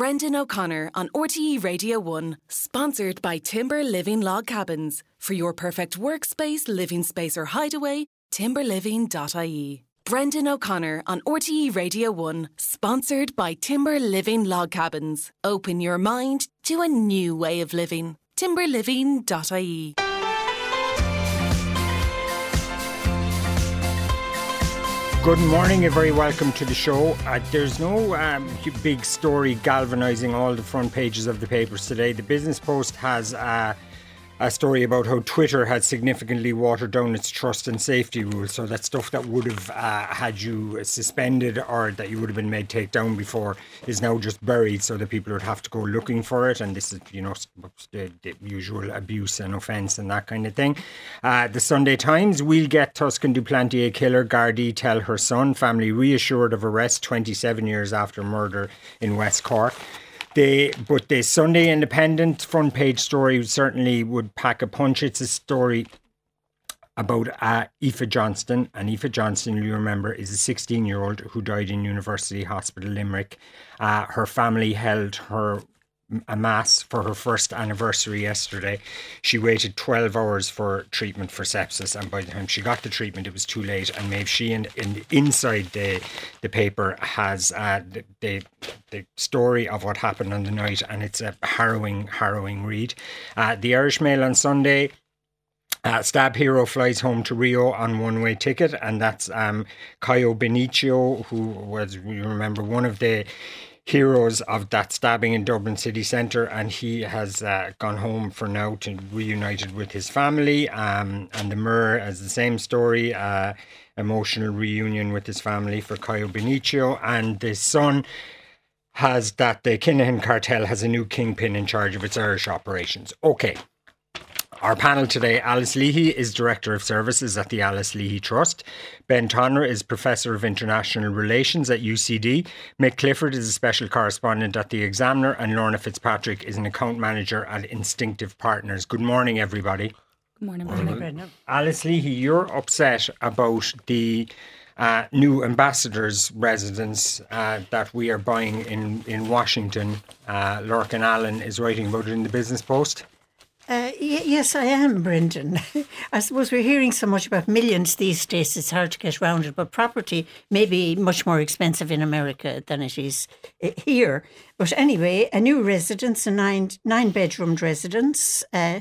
Brendan O'Connor on RTE Radio 1, sponsored by Timber Living Log Cabins. For your perfect workspace, living space, or hideaway, timberliving.ie. Brendan O'Connor on RTE Radio 1, sponsored by Timber Living Log Cabins. Open your mind to a new way of living. timberliving.ie. Good morning, and very welcome to the show. Uh, there's no um, big story galvanising all the front pages of the papers today. The Business Post has uh, a story about how Twitter had significantly watered down its trust and safety rules. So that stuff that would have uh, had you suspended or that you would have been made take down before is now just buried, so that people would have to go looking for it. And this is, you know, the, the usual abuse and offence and that kind of thing. Uh, the Sunday Times, we'll get Toscan du Plantier killer Gardaí tell her son, family reassured of arrest 27 years after murder in West Cork. The but the Sunday Independent front page story certainly would pack a punch. It's a story about uh, Aoife Johnston, and Aoife Johnston, you remember, is a 16 year old who died in University Hospital Limerick. Uh, her family held her a mass for her first anniversary yesterday. She waited 12 hours for treatment for sepsis, and by the time she got the treatment, it was too late. And Maeve Sheehan, in inside the the paper, has uh, the, the, the story of what happened on the night, and it's a harrowing, harrowing read. Uh, the Irish Mail on Sunday. Uh, Stab Hero flies home to Rio on one way ticket, and that's um, Caio Benicio, who was, you remember, one of the heroes of that stabbing in Dublin city centre, and he has uh, gone home for now to reunited with his family. Um, and the Mur has the same story, uh, emotional reunion with his family for Caio Benicio, and the Sun has that the Kinahan cartel has a new kingpin in charge of its Irish operations. Okay. Our panel today, Alice Leahy is Director of Services at the Alice Leahy Trust. Ben Tonra is Professor of International Relations at UCD. Mick Clifford is a Special Correspondent at The Examiner. And Lorna Fitzpatrick is an Account Manager at Instinctif Partners. Good morning, everybody. Good morning, Brendan. Alice Leahy, you're upset about the uh, new ambassador's residence uh, that we are buying in, in Washington. Uh, Lorcan Allen is writing about it in the Business Post. Uh, y- yes, I am, Brendan. I suppose we're hearing so much about millions these days, it's hard to get around it, but property may be much more expensive in America than it is uh, here. But anyway, a new residence, a nine, nine bedroomed residence, uh,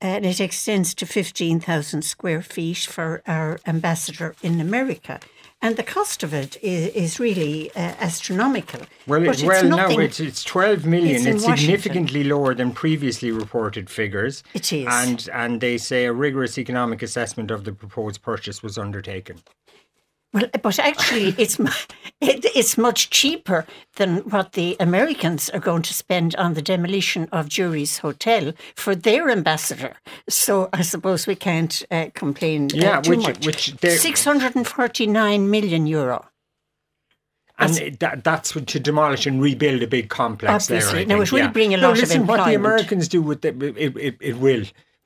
and it extends to 15,000 square feet for our ambassador in America and the cost of it is, is really uh, astronomical. Well, it, well, nothing, no, it's it's twelve million. It's, it's significantly lower than previously reported figures. It is, and and they say a rigorous economic assessment of the proposed purchase was undertaken. Well, but actually, it's it, it's much cheaper than what the Americans are going to spend on the demolition of Jury's Hotel for their ambassador. So I suppose we can't uh, complain uh, too which, much. Which six hundred and forty nine million euro. And that, that's to demolish and rebuild a big complex Obviously. there. Now, it will yeah. bring a no, listen, of what the. Americans do with it, it, it, it will.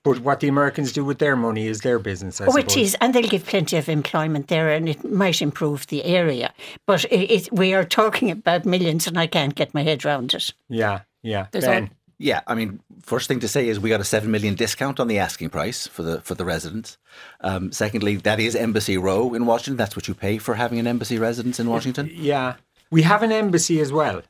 But what the Americans do with their money is their business, I oh, suppose. it is, and they'll give plenty of employment there, and it might improve the area. But it, it, we are talking about millions, and I can't get my head around it. Yeah, yeah. There's ben. all- Yeah, I mean, first thing to say is we got a seven million discount on the asking price for the for the residence. Um, secondly, that is Embassy Row in Washington. That's what you pay for having an embassy residence in Washington. Yeah. We have an embassy as well.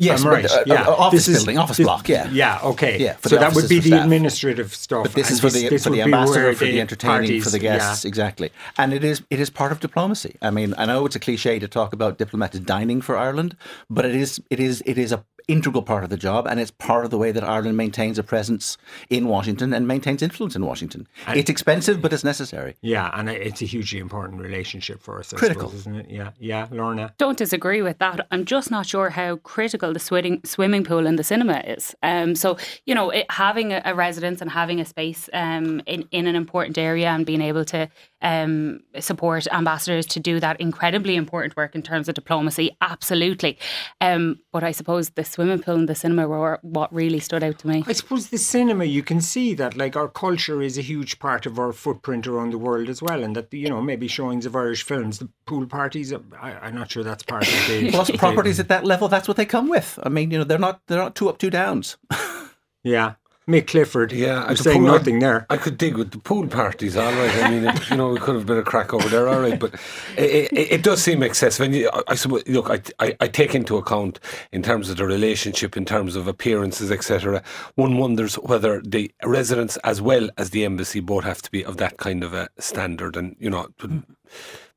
Yes, I'm right. but, uh, yeah. uh, office This is- building, office this- block. Yeah, Yeah, okay. Yeah, so that would be the staff. administrative stuff. But this is for the this for would the ambassador, for the entertaining, parties- for the guests, yeah. exactly. And it is it is part of diplomacy. I mean, I know it's a cliche to talk about diplomats dining for Ireland, but it is it is it is a integral part of the job, and it's part of the way that Ireland maintains a presence in Washington and maintains influence in Washington. it's expensive, but it's necessary. Yeah, and it's a hugely important relationship for us. I Critical. suppose, isn't it? Yeah, yeah, Lorna. Don't disagree with that. I'm just not sure how critical the swimming swimming pool in the cinema is. Um, so you know, it, having a, a residence and having a space um, in in an important area and being able to um, support ambassadors to do that incredibly important work in terms of diplomacy, absolutely. Um, but I suppose the swimming pool and the cinema were what really stood out to me. I suppose the cinema, you can see that like our culture is a huge part of our footprint around the world as well, and that you know maybe showings of Irish films, the pool parties. I, am not sure that's part of the plus properties at that level. That's what they come with. I mean, you know, they're not they're not two up, two downs. yeah. Mick Clifford. Yeah, I'm saying pool, nothing there. I could dig with the pool parties, all right. I mean, it, you know, we could have been a crack over there, all right. But it, it, it does seem excessive. And you, I, I look, I, I, I, take into account in terms of the relationship, in terms of appearances, etc. One wonders whether the residents as well as the embassy both have to be of that kind of a standard, and you know,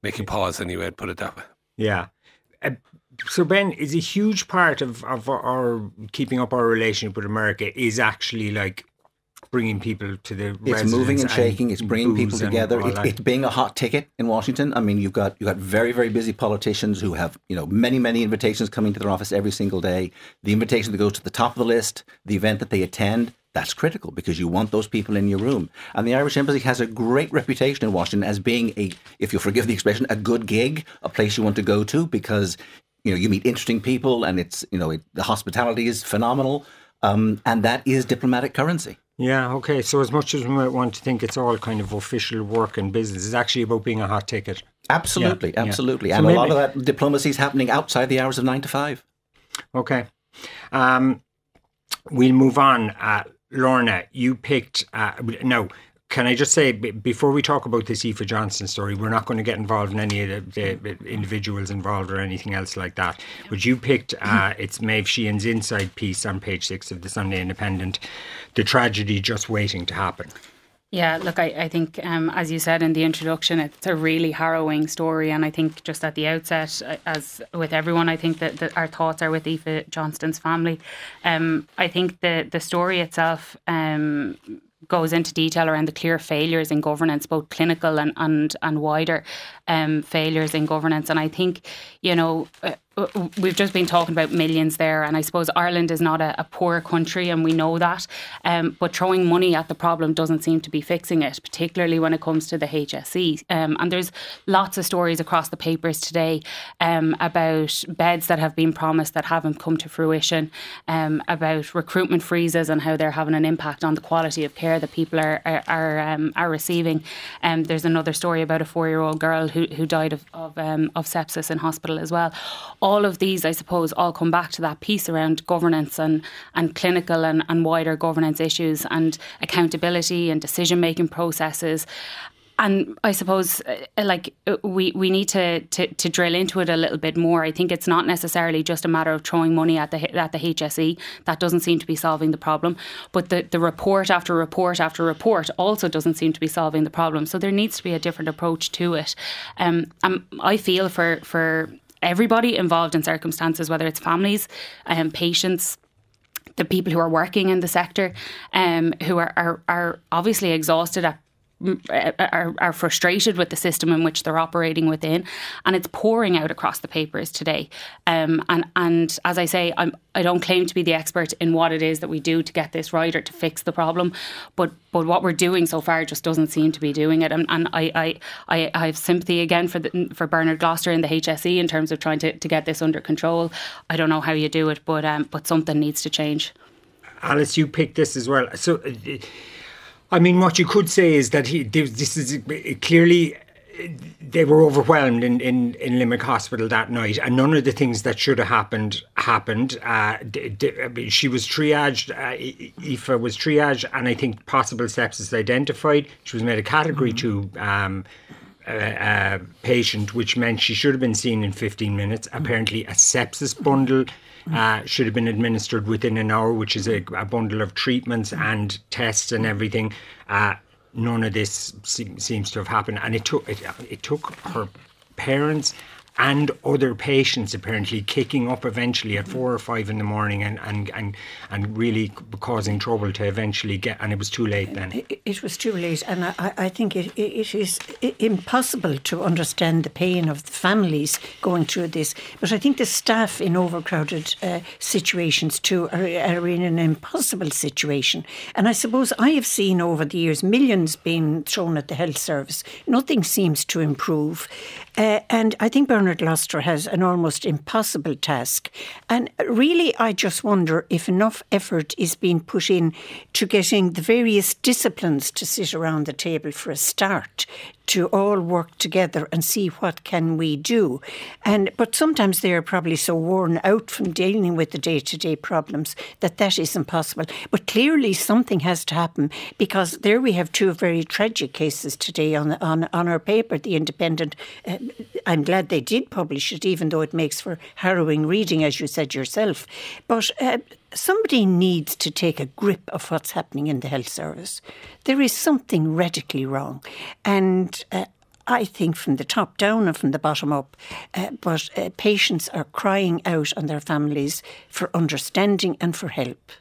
make you pause anyway. Put it that way. Yeah. Uh, so Ben is a huge part of, of our keeping up our relationship with America is actually like bringing people to the it's moving and shaking and it's bringing people together. it, it's being a hot ticket in washington i mean you've got you've got very very busy politicians who have you know many many invitations coming to their office every single day. The invitation that goes to the top of the list the event that they attend that's critical because you want those people in your room. And the Irish Embassy has a great reputation in Washington as being a, if you'll forgive the expression, a good gig, a place you want to go to because you know you meet interesting people and it's you know it, the hospitality is phenomenal um, and that is diplomatic currency. Yeah okay so as much as we might want to think it's all kind of official work and business it's actually about being a hot ticket. Absolutely yeah, absolutely yeah. and so a lot of that diplomacy is happening outside the hours of nine to five. Okay um, we'll move on. Uh, Lorna, you picked uh, no can I just say before we talk about this Aoife Johnston story, we're not going to get involved in any of the, the individuals involved or anything else like that. But you picked uh, it's Maeve Sheehan's inside piece on page six of the Sunday Independent, the tragedy just waiting to happen. Yeah, look, I, I think, um, as you said in the introduction, it's a really harrowing story. And I think just at the outset, uh, as with everyone, I think that, that our thoughts are with Aoife Johnston's family. Um, I think the, the story itself um, goes into detail around the clear failures in governance, both clinical and and, and wider um, failures in governance. And I think, you know, uh, we've just been talking about millions there, and I suppose Ireland is not a, a poor country, and we know that. Um, but throwing money at the problem doesn't seem to be fixing it, particularly when it comes to the HSE. Um, and there's lots of stories across the papers today um, about beds that have been promised that haven't come to fruition, um, about recruitment freezes and how they're having an impact on the quality of care that people are are are, um, are receiving. Um, there's another story about a four-year-old girl who who died of of, of sepsis in hospital as well all of these, I suppose, all come back to that piece around governance and, and clinical and, and wider governance issues and accountability and decision making processes and I suppose uh, like uh, we we need to, to to drill into it a little bit more. I think it's not necessarily just a matter of throwing money at the at the HSE. That doesn't seem to be solving the problem. But the the report after report after report also doesn't seem to be solving the problem. So there needs to be a different approach to it. Um, I feel for for everybody involved in circumstances, whether it's families, um, patients, the people who are working in the sector, um, who are, are, are obviously exhausted at are, are frustrated with the system in which they're operating within, and it's pouring out across the papers today. Um, and and as I say, I'm, I don't claim to be the expert in what it is that we do to get this right or to fix the problem, but but what we're doing so far just doesn't seem to be doing it. And, and I, I, I, I have sympathy again for the, for Bernard Gloster and the HSE in terms of trying to, to get this under control. I don't know how you do it, but um, but something needs to change. Alice, you picked this as well. So. Uh, I mean, what you could say is that he, this is clearly they were overwhelmed in, in, in Limerick Hospital that night, and none of the things that should have happened happened. Uh, d- d- she was triaged, uh, Aoife was triaged, and I think possible sepsis identified. She was made a category mm-hmm. two um, uh, uh, patient, which meant she should have been seen in 15 minutes. Mm-hmm. Apparently, a sepsis bundle uh, should have been administered within an hour, which is a, a bundle of treatments and tests and everything. Uh, none of this se- seems to have happened, and it took it, it took her parents and other patients apparently kicking up eventually at four or five in the morning and, and, and, and really causing trouble to eventually get, and it was too late then. It, it was too late, and I, I think it, it is impossible to understand the pain of the families going through this. But I think the staff in overcrowded uh, situations too are, are in an impossible situation. And I suppose I have seen over the years millions being thrown at the health service. Nothing seems to improve. Uh, and I think Bernard Gloster has an almost impossible task. And really, I just wonder if enough effort is being put in to getting the various disciplines to sit around the table for a start to all work together and see what can we do. And but sometimes they are probably so worn out from dealing with the day-to-day problems that that isn't possible. But clearly something has to happen because there we have two very tragic cases today on on, on our paper, The Independent. Uh, I'm glad they did publish it, even though it makes for harrowing reading, as you said yourself. But uh, somebody needs to take a grip of what's happening in the health service. There is something radically wrong. And uh, I think from the top down and from the bottom up, uh, but uh, patients are crying out on their families for understanding and for help.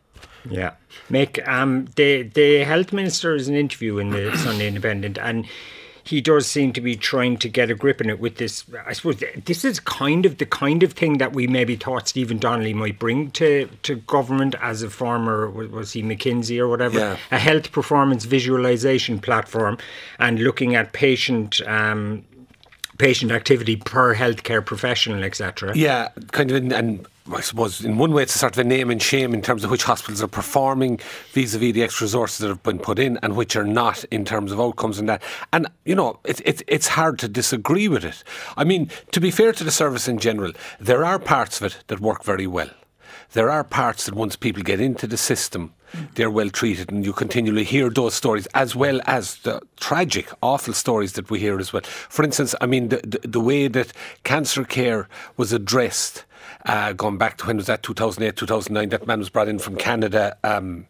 Yeah. Mick, um, the, the health minister is an interview in the Sunday Independent and he does seem to be trying to get a grip on it with this. I suppose this is kind of the kind of thing that we maybe thought Stephen Donnelly might bring to, to government as a former, was he McKinsey or whatever, yeah. a health performance visualization platform and looking at patient um, patient activity per healthcare professional, etc. Yeah, kind of, in, and I suppose in one way it's a sort of a name and shame in terms of which hospitals are performing vis-a-vis the extra resources that have been put in and which are not in terms of outcomes and that. And you know, it's it, it's hard to disagree with it. I mean, to be fair to the service in general, there are parts of it that work very well. There are parts that once people get into the system, they're well treated, and you continually hear those stories as well as the tragic, awful stories that we hear as well. For instance, I mean, the, the, the way that cancer care was addressed, uh, going back to when was that, 2008, 2009, that man was brought in from Canada. Um,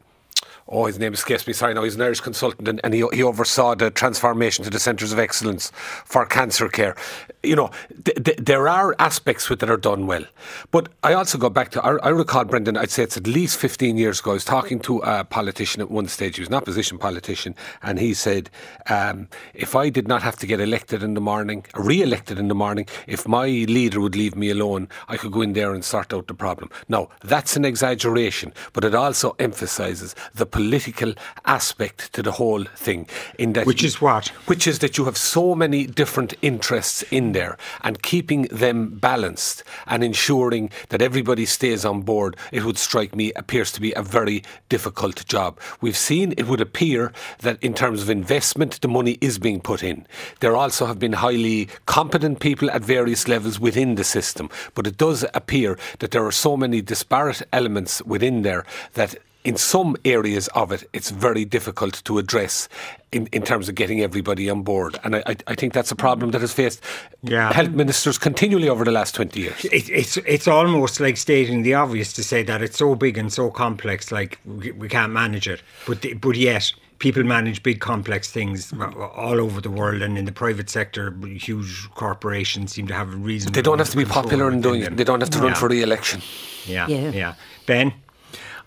oh, his name escapes me. Sorry, no, he's an Irish consultant, and, and he, he oversaw the transformation to the centres of excellence for cancer care. You know, th- th- there are aspects that are done well, but I also go back to. I, I, recall Brendan. I'd say it's at least fifteen years ago. I was talking to a politician at one stage. He was an opposition politician, and he said, um, "If I did not have to get elected in the morning, re-elected in the morning, if my leader would leave me alone, I could go in there and sort out the problem." Now, that's an exaggeration, but it also emphasises the political aspect to the whole thing. In that, which is what, which is that you have so many different interests in there, and keeping them balanced and ensuring that everybody stays on board. It would strike me appears to be a very difficult job. We've seen it would appear that in terms of investment, the money is being put in. There also have been highly competent people at various levels within the system, but it does appear that there are so many disparate elements within there that in some areas of it, it's very difficult to address in, in terms of getting everybody on board. And I, I think that's a problem that has faced yeah. health ministers continually over the last 20 years. It, it's, it's almost like stating the obvious to say that it's so big and so complex, like we, we can't manage it. But, the, but yet, people manage big complex things all over the world and in the private sector huge corporations seem to have a reason they don't have to be popular in doing it they don't have to run yeah. for re-election yeah, yeah yeah ben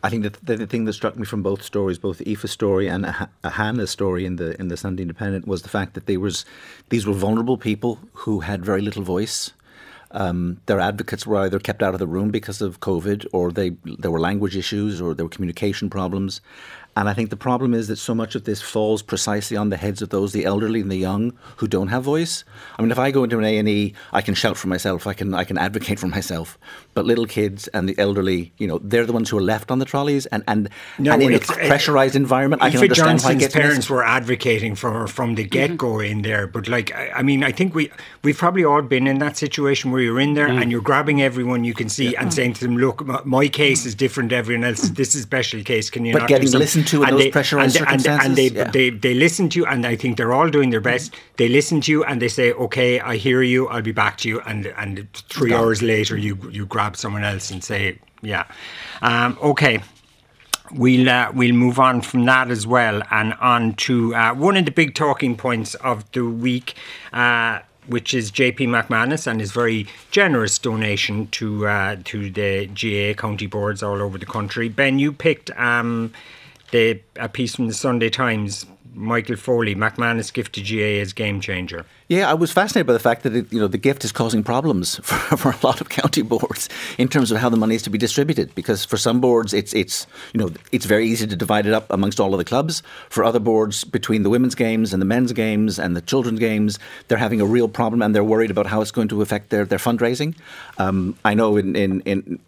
I think the, the, thing that struck me from both stories, both the Aoife story and Hannah's story in the in the Sunday Independent, was the fact that they was these were vulnerable people who had very little voice. Um, their advocates were either kept out of the room because of COVID, or they there were language issues, or there were communication problems, and I think the problem is that so much of this falls precisely on the heads of those, the elderly and the young, who don't have voice. I mean, if I go into an A and E, I can shout for myself, I can I can advocate for myself. But little kids and the elderly, you know, they're the ones who are left on the trolleys, and and, no, and in a pressurized environment, I can understand Johnson's why parents missed. were advocating for her from the get go mm-hmm. in there. But like, I, I, mean, I think we we've probably all been in that situation where you're in there mm. and you're grabbing everyone you can see yeah. and saying to them, "Look, my case is different to everyone else. This is a special case. Can you?" But getting listened to in those pressurized and, circumstances, and, they, yeah. they, they listen to you, and I think they're all doing their best. They listen to you, and they say, "Okay, I hear you. I'll be back to you." And and three hours later, you you grab someone else and say, "Yeah, um, okay." We'll uh, we'll move on from that as well, and on to uh, one of the big talking points of the week. Uh, which is JP McManus and his very generous donation to uh, to the GAA county boards all over the country. Ben, you picked um, a piece from the Sunday Times Michael Foley, McManus gift to GAA is game changer. Yeah, I was fascinated by the fact that it, you know the gift is causing problems for, for a lot of county boards in terms of how the money is to be distributed. Because for some boards, it's it's you know it's very easy to divide it up amongst all of the clubs. For other boards, between the women's games and the men's games and the children's games, they're having a real problem and they're worried about how it's going to affect their, their fundraising. Um, I know in, in, in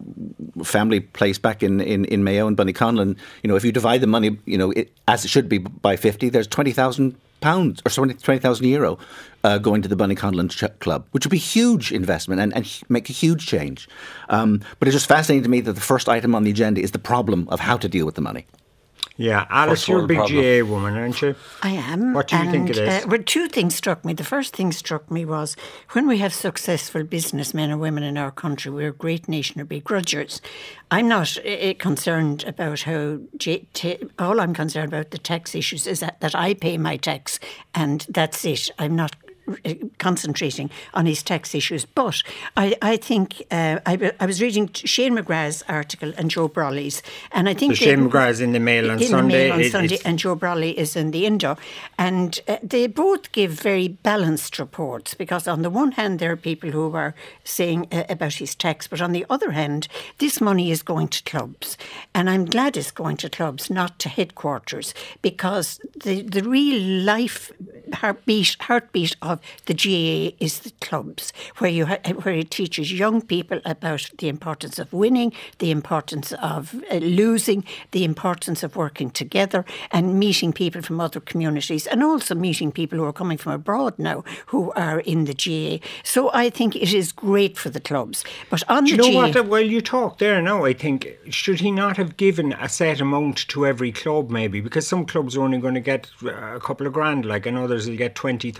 family place back in, in, in Mayo and Bonniconlon, you know, if you divide the money, you know, it, as it should be by 50, there's 20,000 pounds or 20,000 euro uh, going to the Bonniconlon Ch- Club, which would be huge investment and, and make a huge change. Um, but it's just fascinating to me that the first item on the agenda is the problem of how to deal with the money. Yeah, Alice, you're a big problem. GAA woman, aren't you? I am. What do you think it is? and. Uh, well, two things struck me. The first thing struck me was when we have successful businessmen and women in our country, we're a great nation of begrudgers. I'm not uh, concerned about how, J- t- all I'm concerned about the tax issues is that, that I pay my tax and that's it. I'm not uh, concentrating on his tax issues. But I, I think uh, I, I was reading Shane McGrath's article and Joe Brolly's, and I think So Shane they- McGrath is in the Mail on in Sunday. The Mail on It- Sunday, and Joe Brolly is in the Indo, and uh, they both give very balanced reports because on the one hand there are people who are saying uh, about his tax, but on the other hand, this money is going to clubs, and I'm glad it's going to clubs, not to headquarters, because the the real life heartbeat heartbeat of the GAA is the clubs, where you ha- where it teaches young people about the importance of winning, the importance of uh, losing, the importance of working together, and meeting people from other communities, and also meeting people who are coming from abroad now who are in the GAA. So I think it is great for the clubs. But on Do you the know GAA, what? Well, you talk there now. I think should he not have given a set amount to every club, maybe because some clubs are only going to get uh, a couple of grand, like and others will get 20,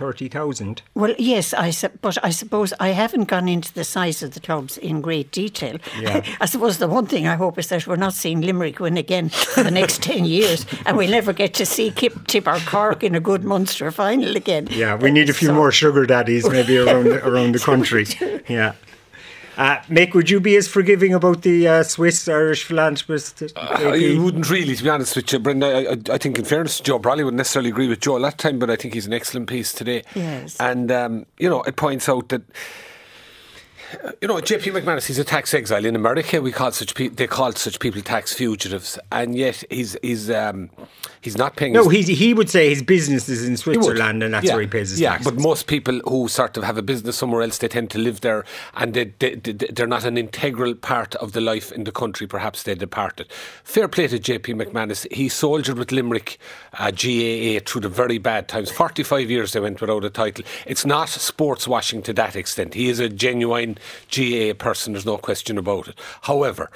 30,000. Well, yes, I su- but I suppose I haven't gone into the size of the clubs in great detail. Yeah. I suppose the one thing I hope is that we're not seeing Limerick win again for the next 10 years and we'll never get to see Kip, Tip or Cork in a good Munster final again. Yeah, we need a few So- more sugar daddies maybe around the, around the country. Yeah. Uh, Mick, would you be as forgiving about the uh, Swiss Irish philanthropist? I AP? wouldn't really, to be honest with you, Brenda. I, I, I think, in fairness to Joe, probably wouldn't necessarily agree with Joe a lot of time, but I think he's an excellent piece today. Yes. And, um, you know, it points out that. You know, JP McManus, he's a tax exile in America. We call such pe- they call such people tax fugitives, and yet he's he's um, he's not paying. No, his- he he would say his business is in. Switzerland, and that's yeah. where he pays his yeah, taxes. but most people who sort of have a business somewhere else, they tend to live there, and they, they, they, they're not an integral part of the life in the country. Perhaps they departed. Fair play to JP McManus. He soldiered with Limerick uh, GAA through the very bad times. Forty-five years they went without a title. It's not sports washing to that extent. He is a genuine GAA person. There's no question about it. However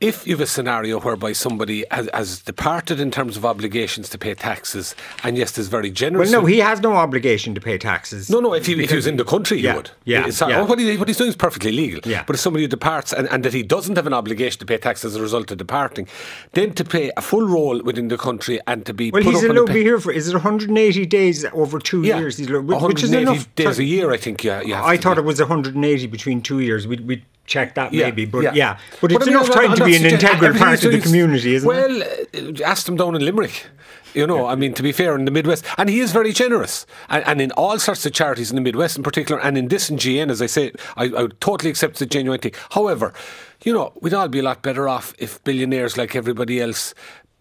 if you have a scenario whereby somebody has, has departed in terms of obligations to pay taxes, and yes, there's very generous. well, no, he has no obligation to pay taxes. No, no. If he, if he was in the country, Yeah, he would. yeah, It's yeah. What, he, what he's doing is perfectly legal. Yeah. But if somebody who departs and, and that he doesn't have an obligation to pay taxes as a result of departing, then to play a full role within the country and to be Well, put he's allowed to be here for. Is it 180 days over two yeah, years? He's allowed, which is enough. days a year. I think. Yeah, I thought be. it was 180 between two years. We we check that Yeah, maybe, but yeah. yeah, but it's I mean, enough I'm- time I'm to be an integral part of the community, isn't it? well, uh, ask them down in Limerick. You know, I mean, to be fair, in the Midwest, and he is very generous, and, and in all sorts of charities in the Midwest in particular, and in this in GN, as I say, I, I would totally accept the genuine thing. However, you know, we'd all be a lot better off if billionaires like everybody else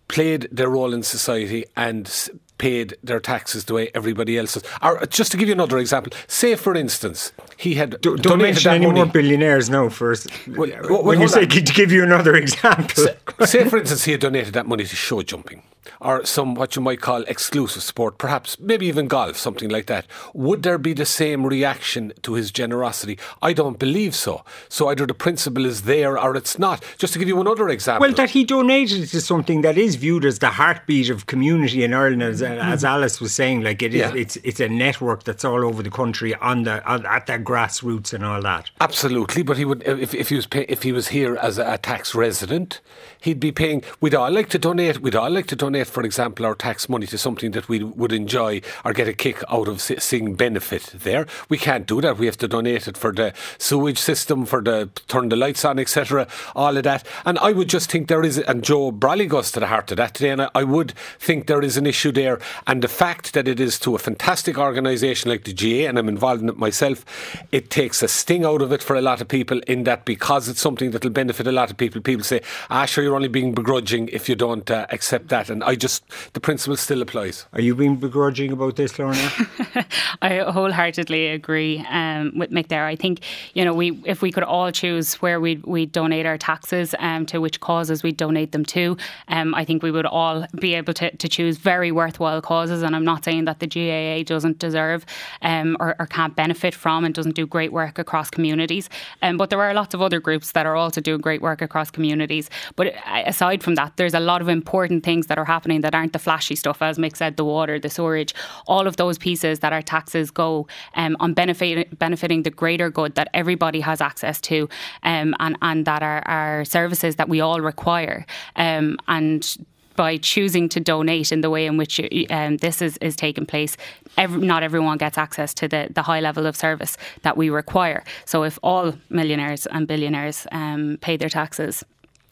played their role in society and paid their taxes the way everybody else does. Or just to give you another example, say for instance, he had don't donated mention that any money. more billionaires now. First, Well, well, when you say on. to give you another example, Say, for instance, he had donated that money to show jumping or some what you might call exclusive sport, perhaps maybe even golf, something like that. Would there be the same reaction to his generosity? I don't believe so. So either the principle is there or it's not. Just to give you another example. Well, that he donated to something that is viewed as the heartbeat of community in Ireland, as, as mm-hmm. Alice was saying, like it is, Yeah. it's it's a network that's all over the country on the on, at the grassroots and all that. Absolutely, but he would uh, if, if he was pay, if he was here as a, a tax resident, he'd be paying. We'd all like to donate. We'd all like to donate, for example, our tax money to something that we would enjoy or get a kick out of seeing benefit there. We can't do that. We have to donate it for the sewage system, for the turn the lights on, etc. All of that. And I would just think there is, and Joe Brolly goes to the heart of that today. And I, I would think there is an issue there there. And the fact that it is to a fantastic organisation like the GAA, and I'm involved in it myself, it takes a sting out of it for a lot of people in that because it's something that will benefit a lot of people. People say, ah, sure, you're only being begrudging if you don't uh, accept that. And I just, the principle still applies. Are you being begrudging about this, Lorna? I wholeheartedly agree um, with Mick there. I think, you know, we if we could all choose where we we donate our taxes um, to which causes we donate them to, um, I think we would all be able to, to choose very worthwhile causes. And I'm not saying that the GAA doesn't deserve um, or, or, can't benefit from and doesn't do great work across communities. Um, but there are lots of other groups that are also doing great work across communities. But aside from that, there's a lot of important things that are happening that aren't the flashy stuff, as Mick said, the water, the sewerage, all of those pieces that our taxes go um, on benefit, benefiting the greater good that everybody has access to um, and, and that are, are services that we all require. Um, and by choosing to donate in the way in which um, this is, is taking place, every, not everyone gets access to the, the high level of service that we require. So if all millionaires and billionaires um, pay their taxes,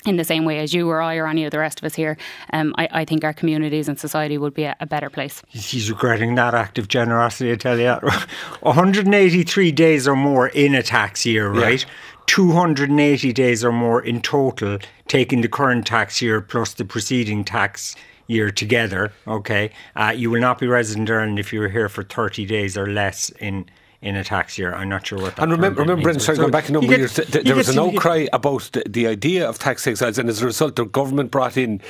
in the same way as you or I or any of the rest of us here, um, I, I, think our communities and society would be a, a, better place. He's regretting that act of generosity, I tell you. 183 days or more in a tax year, right? Yeah. 280 days or more in total, taking the current tax year plus the preceding tax year together. Okay, uh, you will not be resident Ireland if you're here for 30 days or less in in a tax year. I'm not sure what that And remember, remember Brendan, sorry, so going back a number of years, th- there was an outcry about the, the, idea of tax exiles, and as a result, the government brought in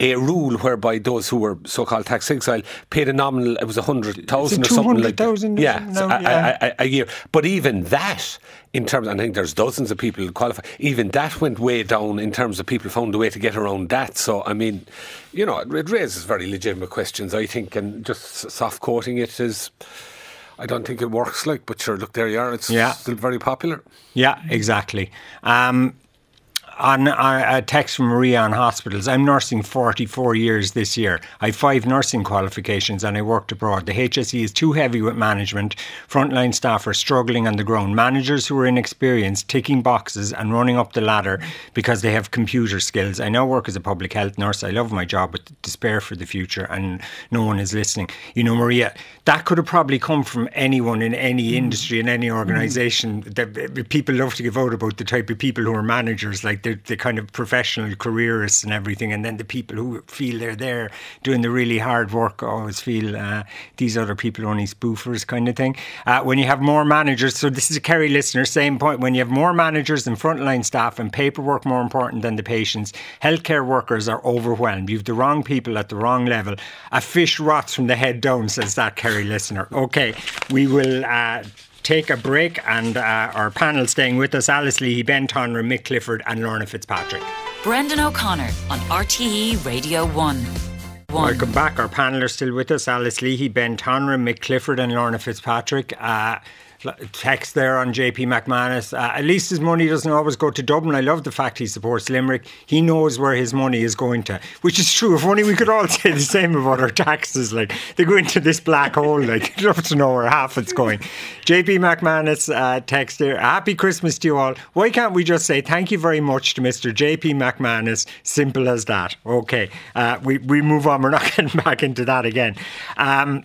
a rule whereby those who were so called tax exile paid a nominal, it was 100,000 or something like that. Yeah, no, yeah. A, a, a, year. But even that, in terms, I think there's dozens of people who qualify, even that went way down in terms of people found a way to get around that. So, I mean, you know, it, it raises very legitimate questions, I think, and just soft quoting it is. I don't think it works like, but sure, look, there you are. It's yeah. still very popular. Yeah, exactly. Um, on a text from Maria on hospitals. I'm nursing 44 years this year. I have five nursing qualifications and I worked abroad. The HSE is too heavy with management. Frontline staff are struggling on the ground. Managers who are inexperienced, ticking boxes and running up the ladder because they have computer skills. I now work as a public health nurse. I love my job, but despair for the future and no one is listening. You know, Maria, that could have probably come from anyone in any industry, in any organisation. Mm. People love to give out about the type of people who are managers, like the, the kind of professional careerists and everything, and then the people who feel they're there doing the really hard work always feel uh, these other people are only spoofers, kind of thing. Uh, when you have more managers, so this is a Kerry listener, same point. When you have more managers and frontline staff and paperwork more important than the patients, healthcare workers are overwhelmed. You've the wrong people at the wrong level. A fish rots from the head down, says that Kerry listener. Okay, we will. Uh, take a break and uh, our panel staying with us Alice Leahy, Ben Tonra, Mick Clifford and Lorna Fitzpatrick. Brendan O'Connor on RTE Radio 1. One. Welcome back. Our panel are still with us Alice Leahy, Ben Tonra, Mick Clifford, and Lorna Fitzpatrick. Uh, text there on JP McManus. Uh, at least his money doesn't always go to Dublin. I love the fact he supports Limerick. He knows where his money is going to, which is true. If only we could all say the same about our taxes. Like they go into this black hole. Like you'd love to know where half it's going. JP McManus uh, text there. Happy Christmas to you all. Why can't we just say thank you very much to Mr. JP McManus? Simple as that. Okay, uh, we we move on. We're not getting back into that again. Um,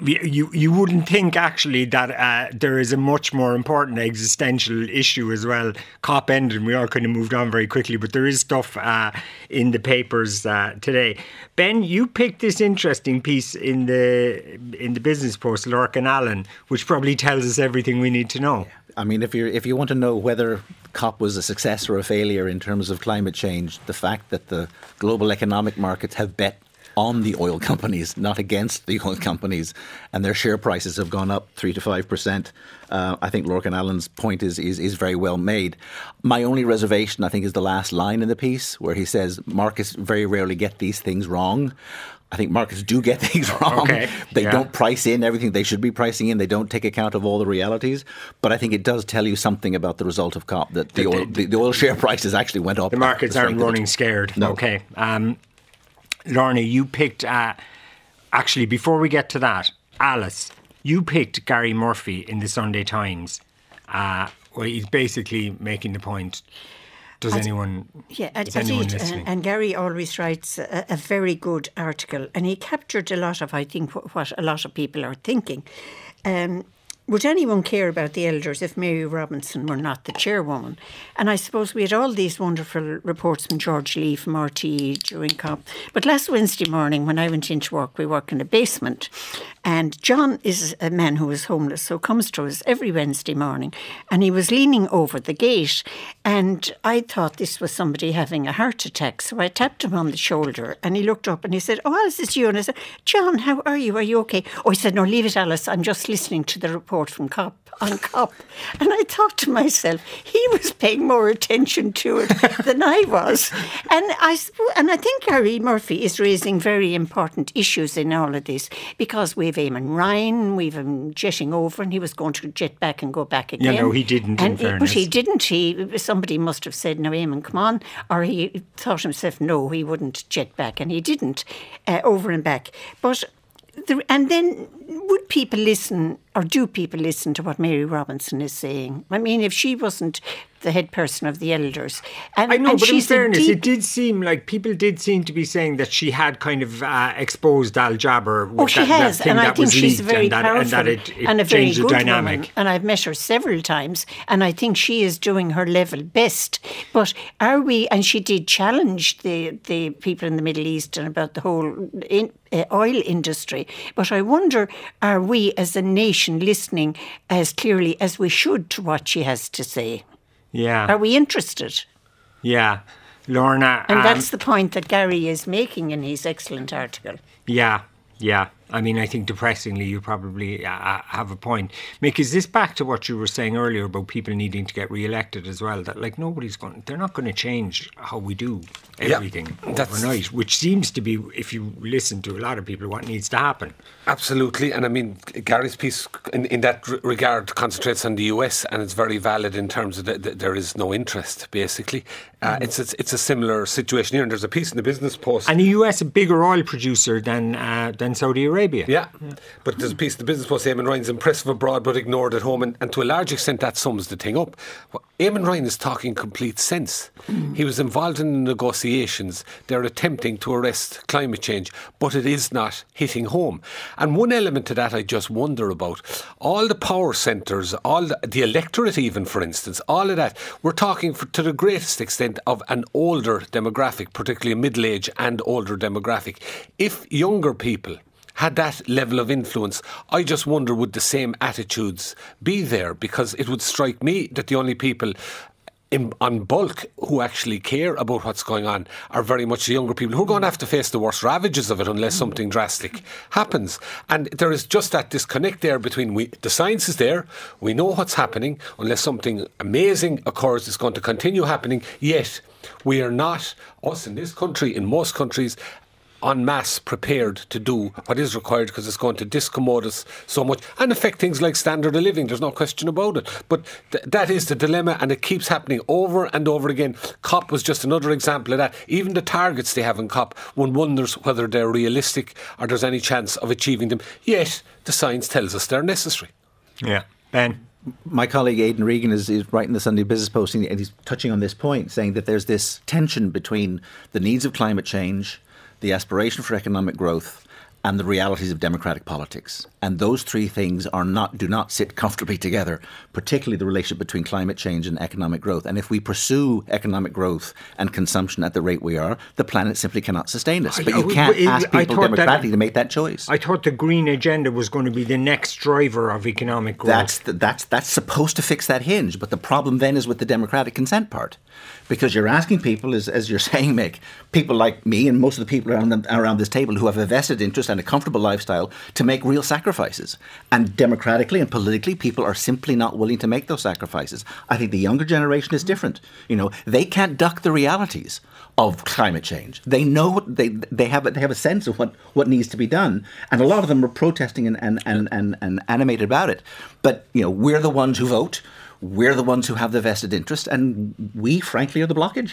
you you wouldn't think actually that uh, there is a much more important existential issue as well. Cop ended, and we all kind of moved on very quickly, but there is stuff uh, in the papers uh, today. Ben, you picked this interesting piece in the in the Business Post, Lorcan and Allen, which probably tells us everything we need to know. I mean, if you if you want to know whether COP was a success or a failure in terms of climate change, the fact that the global economic markets have bet on the oil companies, not against the oil companies, and their share prices have gone up three to five percent. Uh, I think Lorcan Allen's point is, is is very well made. My only reservation, I think, is the last line in the piece where he says markets very rarely get these things wrong. I think markets do get things wrong. Okay. They yeah. don't price in everything they should be pricing in. They don't take account of all the realities. But I think it does tell you something about the result of COP that the, the oil, the, the oil share prices actually went up. The markets aren't running scared. No. Okay. Um, Lorna, you picked, uh, actually, before we get to that, Alice, you picked Gary Murphy in the Sunday Times. Uh, well, he's basically making the point Does anyone? Yeah, is anyone listening? And, and Gary always writes a, a very good article, and he captured a lot of, I think, what, what a lot of people are thinking. Um, would anyone care about the elders if Mary Robinson were not the chairwoman? And I suppose we had all these wonderful reports from George Lee from RTE during COP. But last Wednesday morning, when I went into work, we work in a basement. And John is a man who is homeless, so comes to us every Wednesday morning. And he was leaning over the gate. And I thought this was somebody having a heart attack. So I tapped him on the shoulder and he looked up and he said, Oh, Alice, it's you. And I said, John, how are you? Are you okay? Oh, he said, No, leave it, Alice. I'm just listening to the report from COP on COP. And I thought to myself, he was paying more attention to it than I was. And I, and I think Gary Murphy is raising very important issues in all of this because we've Eamon Ryan, we've him jetting over, and he was going to jet back and go back again. no, he didn't, in And he- but he didn't. He somebody must have said, "No, Eamon, come on," or he thought himself, "No, he wouldn't jet back," and he didn't uh, over and back. But the, and then would people listen, or do people listen to what Mary Robinson is saying? I mean, if she wasn't the head person of the elders, and, I know, but in fairness, deep it did seem like people did seem to be saying that she had kind of uh, exposed Al Jaber. With Oh, she that, has, that thing and I think she's very and that, powerful and that it, it and a very good the dynamic. woman. And I've met her several times, and I think she is doing her level best. But are we? And she did challenge the the people in the Middle East and about the whole in, uh, oil industry. But I wonder, are we as a nation listening as clearly as we should to what she has to say? Yeah, Are we interested? yeah, Lorna. And um, that's the point that Gary is making in his excellent article. Yeah, yeah. I mean, I think depressingly, you probably uh, have a point. Mick, is this back to what you were saying earlier about people needing to get re-elected as well? That like nobody's going, they're not going to change how we do everything that's- overnight, which seems to be, if you listen to a lot of people, what needs to happen. Absolutely, and I mean Gary's piece in, in that regard concentrates on the US, and it's very valid in terms of that that there is no interest. Basically, uh, it's, it's it's a similar situation here. And there's a piece in the Business Post. And the US a bigger oil producer than uh, than Saudi Arabia. Yeah, but there's a piece in the Business Post. Eamon Ryan's impressive abroad, but ignored at home, and, and to a large extent that sums the thing up. Well, Eamon Ryan is talking complete sense. Hmm. He was involved in the negotiations. They're attempting to arrest climate change, but it is not hitting home. And one element to that I just wonder about all the power centres, all the, the electorate, even for instance, all of that. We're talking for, to the greatest extent of an older demographic, particularly a middle age and older demographic. If younger people had that level of influence, I just wonder would the same attitudes be there? Because it would strike me that the only people in, on bulk who actually care about what's going on are very much the younger people who are going to have to face the worst ravages of it unless something drastic happens. And there is just that disconnect there between we, the science is there, we know what's happening, unless something amazing occurs, it's going to continue happening, yet we are not, us in this country, in most countries, en masse prepared to do what is required because it's going to discommode us so much and affect things like standard of living. There's no question about it. But th- that is the dilemma and it keeps happening over and over again. COP was just another example of that. Even the targets they have in COP, one wonders whether they're realistic or there's any chance of achieving them. Yet the science tells us they're necessary. Yeah. Ben. my colleague Aidan Regan is, is writing the Sunday Business Post and he's touching on this point, saying that there's this tension between the needs of climate change, the aspiration for economic growth, and the realities of democratic politics. And those three things are not do not sit comfortably together, particularly the relationship between climate change and economic growth. And if we pursue economic growth and consumption at the rate we are, the planet simply cannot sustain us. But you can't ask people thought that- democratically to make that choice. I thought the green agenda was going to be the next driver of economic growth. That's the, that's that's supposed to fix that hinge, but the problem then is with the democratic consent part, because you're asking people, as, as you're saying, Mick, people like me and most of the people around the, around this table who have a vested interest and a comfortable lifestyle to make real sacrifices, and democratically and politically, people are simply not willing to make those sacrifices. I think the younger generation is different. You know, they can't duck the realities of climate change. They know they they have a, they have a sense of what, what needs to be done, and a lot of them are protesting and and, and, and and animated about it. But you know, we're the ones who vote. We're the ones who have the vested interest, and we, frankly, are the blockage.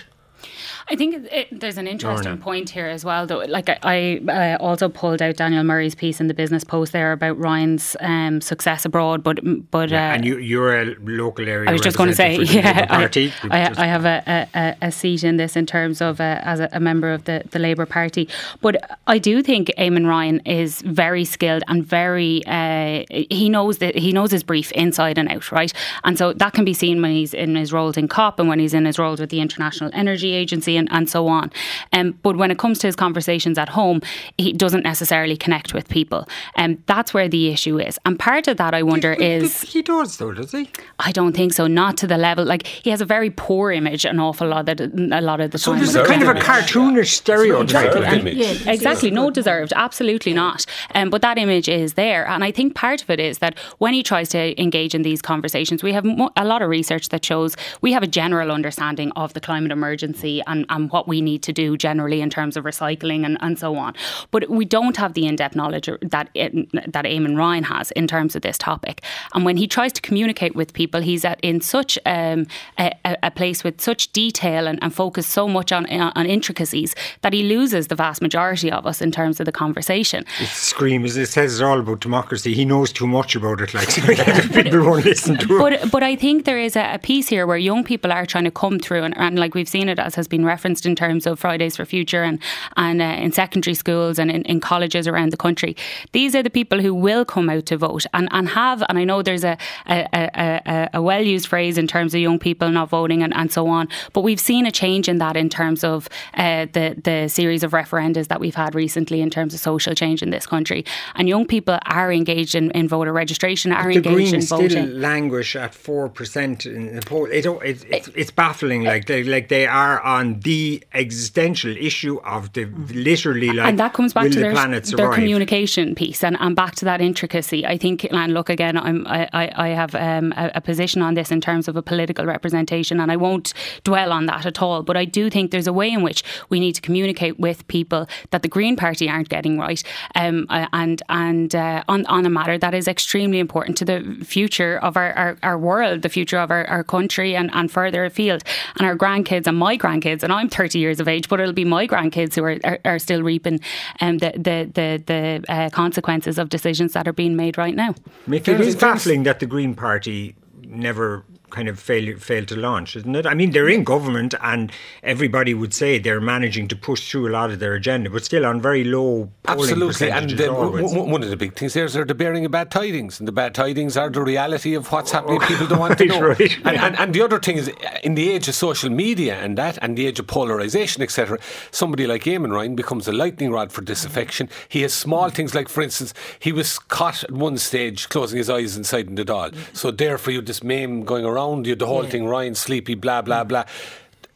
I think it, it, there's an interesting point here as well, though. Like I, I uh, also pulled out Daniel Murray's piece in the Business Post there about Ryan's um, success abroad, but but yeah, uh, and you, you're a local area. I was just going to say, yeah, I, I, I, have a, a, a, seat in this in terms of uh, as a, a, member of the, the Labour Party, but I do think Eamon Ryan is very skilled and very uh, he knows that he knows his brief inside and out, right? And so that can be seen when he's in his roles in COP and when he's in his roles with the International Energy Agency and, and so on. Um, but when it comes to his conversations at home, he doesn't necessarily connect with people. And um, that's where the issue is. And part of that, I wonder, is. He does, though, does he? I don't think so. Not to the level. Like, he has a very poor image an awful lot of the, a lot of the so time. So there's a kind of a cartoonish stereotype. Exactly. Yeah, exactly. No deserved. Absolutely not. Um, but that image is there. And I think part of it is that when he tries to engage in these conversations, we have a lot of research that shows we have a general understanding of the climate emergency and, and what we need to do generally in terms of recycling and, and so on. But we don't have the in depth knowledge that, it, that Eamon Ryan has in terms of this topic. And when he tries to communicate with people, he's at, in such um, a, a, place with such detail and, and focus so much on, on intricacies that he loses the vast majority of us in terms of the conversation. It screams, it says it's all about democracy. He knows too much about it, like people won't listen to him. But, but I think there is a, a piece here where young people are trying to come through, and, and like we've seen it as has been referenced in terms of Fridays for Future and, and uh, in secondary schools and in, in, colleges around the country. These are the people who will come out to vote and, and have, and I know there's a, a, a, a well used phrase in terms of young people not voting and, and so on, but we've seen a change in that in terms of uh, the, the series of referendums that we've had recently in terms of social change in this country. And young people are engaged in, in voter registration, are engaged Greens in voting. still languish at 4% in the poll. It, it, it, it's baffling. Like they, like they are on the existential issue of the literally like and that comes back to the their, their communication piece and, and back to that intricacy. I think and look again, I'm I, I have um, a, a, position on this in terms of a political representation, and I won't dwell on that at all. But I do think there's a way in which we need to communicate with people that the Green Party aren't getting right, um, uh, and and uh, on on a matter that is extremely important to the future of our, our, our world, the future of our, our country, and, and further afield, and our grandkids and my grandkids. And I'm 30 years of age, but it'll be my grandkids who are, are, are still reaping um, the the the, the uh, consequences of decisions that are being made right now. Mick, it is baffling that the Green Party never kind of fail, failed to launch, isn't it? I mean, they're in government and everybody would say they're managing to push through a lot of their agenda, but still on very low Absolutely. And the, one of the big things there is they're the bearing of bad tidings. And the bad tidings are the reality of what's happening. People don't want to know. Right. And, and, and, the other thing is, in the age of social media and that, and the age of polarisation, etc., somebody like Eamon Ryan becomes a lightning rod for disaffection. Mm-hmm. He has small things like, for instance, he was caught at one stage closing his eyes inside in the Dáil. Mm-hmm. So therefore, you this meme going around around you, the whole yeah. thing, Ryan Sleepy, blah, blah, blah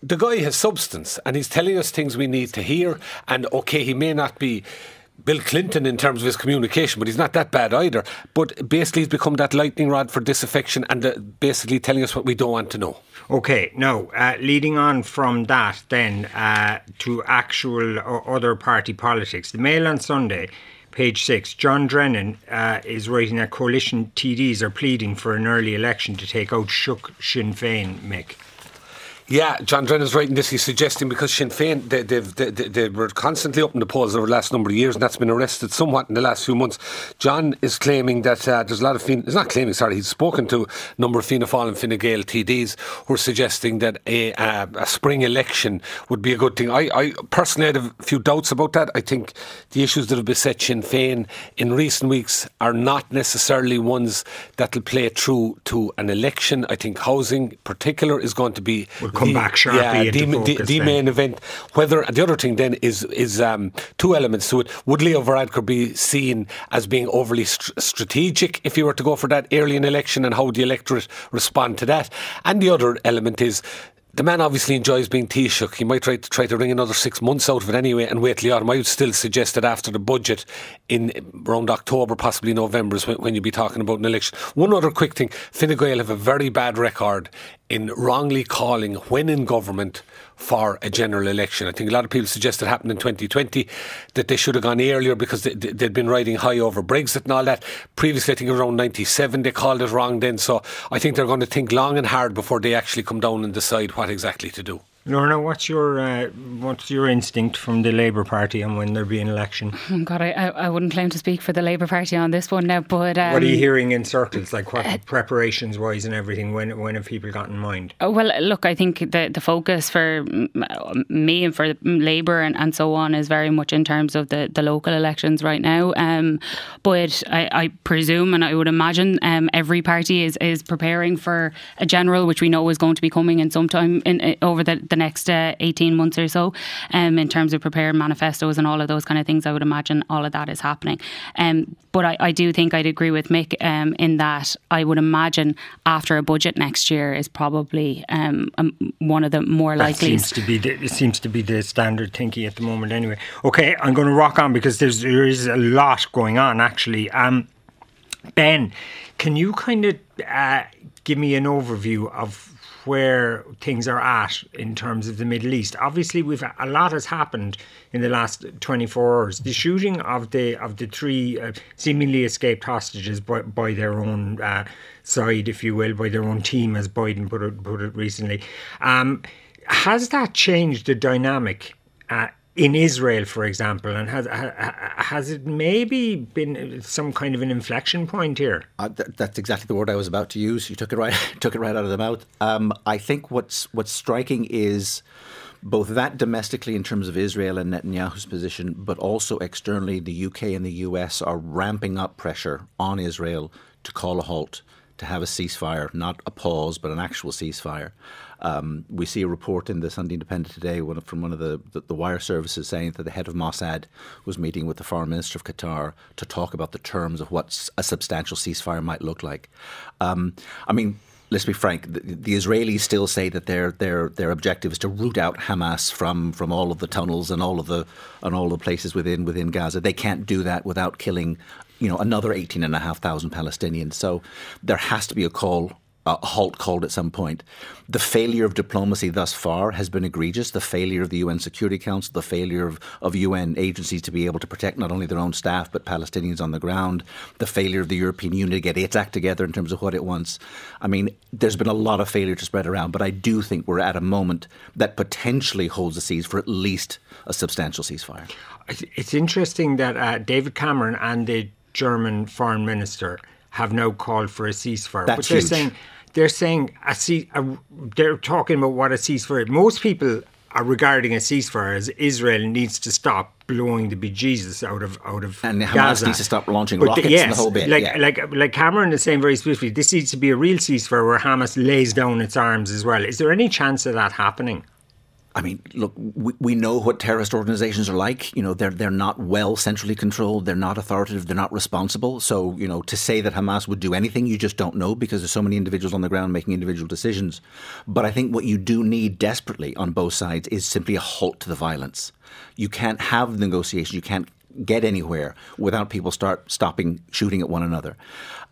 the guy has substance and he's telling us things we need to hear. And okay, he may not be Bill Clinton in terms of his communication, but he's not that bad either. But basically, he's become that lightning rod for disaffection and uh, basically telling us what we don't want to know. Okay, now uh, leading on from that, then uh, to actual or other party politics. The Mail on Sunday page six, John Drennan uh, is writing that coalition TDs are pleading for an early election to take out Shook Sinn Féin, Mick. Yeah, John Drennan's writing this. He's suggesting because Sinn Féin, they, they, they, they, were constantly up in the polls over the last number of years, and that's been arrested somewhat in the last few months. John is claiming that uh, there's a lot of Fianna, he's not claiming, sorry, he's spoken to a number of Fianna Fáil and Fine Gael TDs who are suggesting that a, uh, a spring election would be a good thing. I, I personally had a few doubts about that. I think the issues that have beset Sinn Féin in recent weeks are not necessarily ones that will play through to an election. I think housing, in particular, is going to be come the, back sharply. Yeah, the, the, the main event. Whether the other thing then is is um, two elements to it. Would Leo Varadkar be seen as being overly st- strategic if he were to go for that early in election, and how would the electorate respond to that? And the other element is the man obviously enjoys being Taoiseach. He might try to try to wring another six months out of it anyway and wait till the autumn. I would still suggest that after the budget in around October, possibly November, is when, when you'd be talking about an election. One other quick thing Fine Gael have a very bad record in wrongly calling, when in government, for a general election. I think a lot of people suggest it happened in 2020 that they should have gone earlier because they, had been riding high over Brexit and all that. Previously, I think around 97 they called it wrong then. So I think they're going to think long and hard before they actually come down and decide what exactly to do. Lorna, what's your uh, what's your instinct from the Labour Party on when there'll be an election? God, I, I wouldn't claim to speak for the Labour Party on this one now, but um, what are you hearing in circles, like what uh, preparations wise and everything? When when have people got in mind? Oh, well, look, I think the the focus for me and for Labour and, and so on is very much in terms of the, the local elections right now. Um, but I, I, presume and I would imagine um, every party is is preparing for a general, which we know is going to be coming in sometime in, over the the next uh, 18 months or so um, in terms of preparing manifestos and all of those kind of things. I would imagine all of that is happening. Um, but I, I, do think I'd agree with Mick um, in that I would imagine after a budget next year is probably um, um, one of the more likely. Seems to be the, it seems to be the standard thinking at the moment. Anyway, okay, I'm going to rock on because there's there is a lot going on actually. Um, ben, can you kind of uh, give me an overview of where things are at in terms of the Middle East. Obviously, we've a lot has happened in the last 24 hours. The shooting of the of the three uh, seemingly escaped hostages by, by their own uh, side, if you will, by their own team, as Biden put it put it recently. Um, has that changed the dynamic? Uh, in Israel, for example, and has has it maybe been some kind of an inflection point here? Uh, th- that's exactly the word I was about to use. You took it right took it right out of the mouth. Um, I think what's what's striking is both that domestically in terms of Israel and Netanyahu's position, but also externally, the UK and the US are ramping up pressure on Israel to call a halt, to have a ceasefire, not a pause, but an actual ceasefire. Um, we see a report in the Sunday Independent today one, from one of the, the, the, wire services saying that the head of Mossad was meeting with the foreign minister of Qatar to talk about the terms of what a substantial ceasefire might look like. Um, I mean, let's be frank, the, the, Israelis still say that their their their objective is to root out Hamas from from all of the tunnels and all of the and all the places within within Gaza. They can't do that without killing, you know, another eighteen and a half thousand Palestinians. So there has to be a call a halt called at some point. The failure of diplomacy thus far has been egregious. The failure of the UN Security Council, the failure of, of UN agencies to be able to protect not only their own staff but Palestinians on the ground, the failure of the European Union to get its act together in terms of what it wants. I mean, there's been a lot of failure to spread around, but I do think we're at a moment that potentially holds the seas for at least a substantial ceasefire. It's interesting that uh, David Cameron and the German foreign minister have now called for a ceasefire. That's but they're saying they're saying a, ce- a, they're talking about what a ceasefire. Most people are regarding a ceasefire as Israel needs to stop blowing the bejesus out of out of and Hamas Gaza. needs to stop launching but rockets the, yes, and the whole bit. Like yeah. like like Cameron is saying very specifically, this needs to be a real ceasefire where Hamas lays down its arms as well. Is there any chance of that happening? I mean, look, we, we know what terrorist organizations are like. You know, they're they're not well centrally controlled. They're not authoritative. They're not responsible. So, you know, to say that Hamas would do anything, you just don't know because there's so many individuals on the ground making individual decisions. But I think what you do need desperately on both sides is simply a halt to the violence. You can't have negotiation. You can't get anywhere without people start stopping shooting at one another.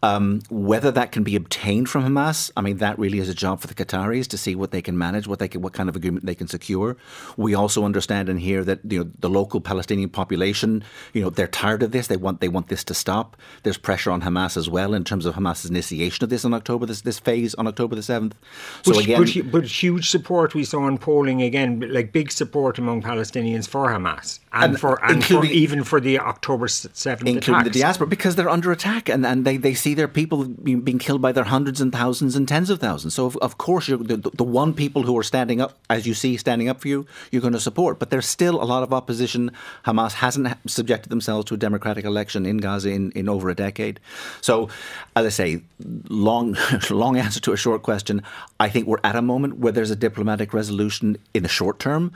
Um, whether that can be obtained from Hamas, I mean, that really is a job for the Qataris to see what they can manage, what they can, what kind of agreement they can secure. We also understand and hear that you know the local Palestinian population, you know, they're tired of this. They want they want this to stop. There's pressure on Hamas as well in terms of Hamas's initiation of this on October this this phase on October the seventh. So but, again, but, but, huge support we saw in polling again, like big support among Palestinians for Hamas and, and for and for, even for the October seventh, including attacks. the diaspora, because they're under attack and and they they see their people being, being killed by their hundreds and thousands and tens of thousands. So, of, of course, the, the one people who are standing up, as you see, standing up for you, you're going to support. But there's still a lot of opposition. Hamas hasn't subjected themselves to a democratic election in Gaza in, in over a decade. So, as I say, long, long answer to a short question. I think we're at a moment where there's a diplomatic resolution in the short term,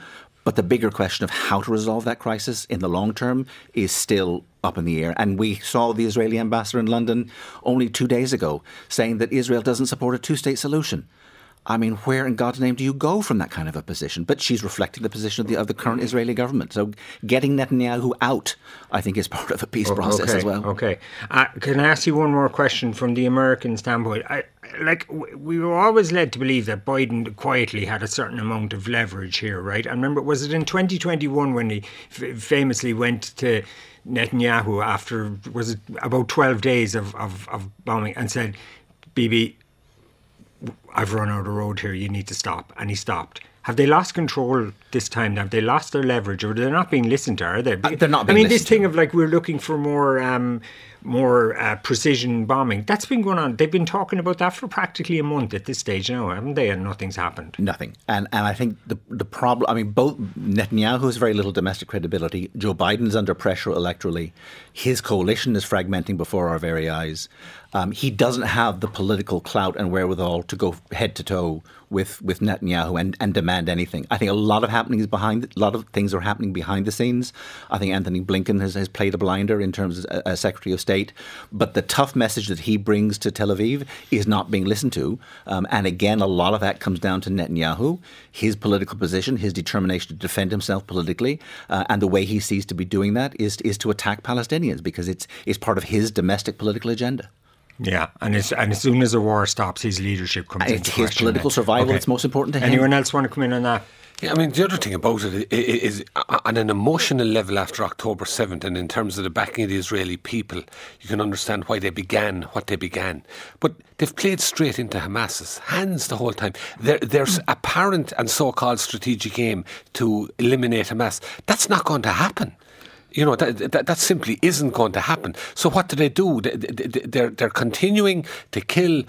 but the bigger question of how to resolve that crisis in the long term is still up in the air. And we saw the Israeli ambassador in London only two days ago saying that Israel doesn't support a two state solution. I mean, where in God's name do you go from that kind of a position? But she's reflecting the position of the, of the current Israeli government. So getting Netanyahu out, I think, is part of a peace process okay, as well. Okay. Uh, can I ask you one more question from the American standpoint? I, like, we were always led to believe that Biden quietly had a certain amount of leverage here, right? I remember, was it in 2021 when he f- famously went to Netanyahu after, was it about 12 days of, of, of bombing and said, Bibi, I've run out of road here. You need to stop. And he stopped. Have they lost control this time? Have they lost their leverage, or they're not being listened to? Are they? Uh, they're not I mean, this listened to. thing of like we're looking for more. Um, more uh, precision bombing. That's been going on. They've been talking about that for practically a month at this stage now, haven't they? And nothing's happened. Nothing. And and I think the the problem. I mean, both Netanyahu has very little domestic credibility. Joe Biden's under pressure electorally. His coalition is fragmenting before our very eyes. Um, he doesn't have the political clout and wherewithal to go head to toe with with Netanyahu and, and demand anything. I think a lot of happening is behind. A lot of things are happening behind the scenes. I think Antony Blinken has, has played a blinder in terms of as Secretary of State. But the tough message that he brings to Tel Aviv is not being listened to. Um, and again, a lot of that comes down to Netanyahu, his political position, his determination to defend himself politically, uh, and the way he sees to be doing that is is to attack Palestinians because it's it's part of his domestic political agenda. Yeah, and as and as soon as the war stops, his leadership comes And into his question political then. survival that's most important to him. Anyone else want to come in on that? Yeah, I mean, the other thing about it i- i- is uh, on an emotional level after October 7th, and in terms of the backing of the Israeli people, you can understand why they began what they began. But they've played straight into Hamas's hands the whole time. There, there's apparent and so called strategic aim to eliminate Hamas. That's not going to happen. You know that, that that simply isn't going to happen. So what do they do? They, they, they're they're continuing to kill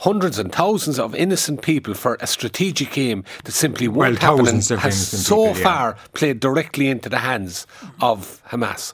hundreds and thousands of innocent people for a strategic aim that simply won't Well, happen and has so people, yeah. far played directly into the hands of Hamas.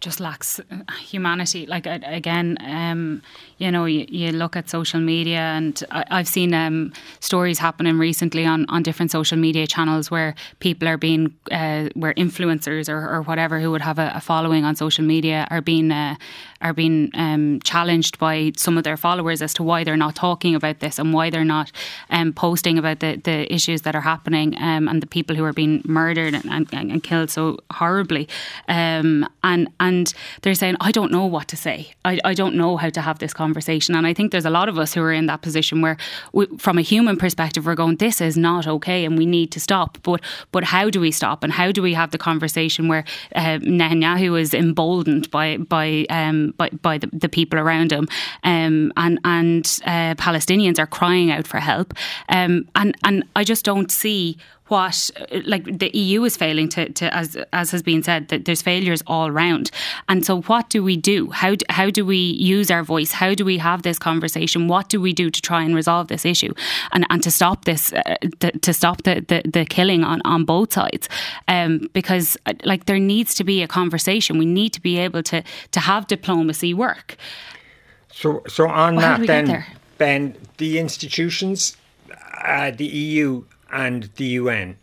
Just lacks uh, humanity. Like again, um, you know, you, you look at social media, and I, I've seen um, stories happening recently on, on different social media channels where people are being, uh, where influencers or, or whatever who would have a, a following on social media are being uh, are being um, challenged by some of their followers as to why they're not talking about this and why they're not um, posting about the, the issues that are happening um, and the people who are being murdered and, and, and killed so horribly. Um, and and they're saying, I don't know what to say. I, I don't know how to have this conversation. And I think there's a lot of us who are in that position where, we, from a human perspective, we're going, this is not okay and we need to stop. But but how do we stop? And how do we have the conversation where uh, Netanyahu is emboldened by by um, by, by the, the people around him, um, and and uh, Palestinians are crying out for help, um, and and I just don't see what like the EU is failing to, to as as has been said that there's failures all round. And so what do we do? How do, how do we use our voice? How do we have this conversation? What do we do to try and resolve this issue? And and to stop this uh, to, to stop the, the the killing on on both sides. Um because uh, like there needs to be a conversation. We need to be able to to have diplomacy work. So, so on that then. Ben, the institutions, uh, the EU and the UN,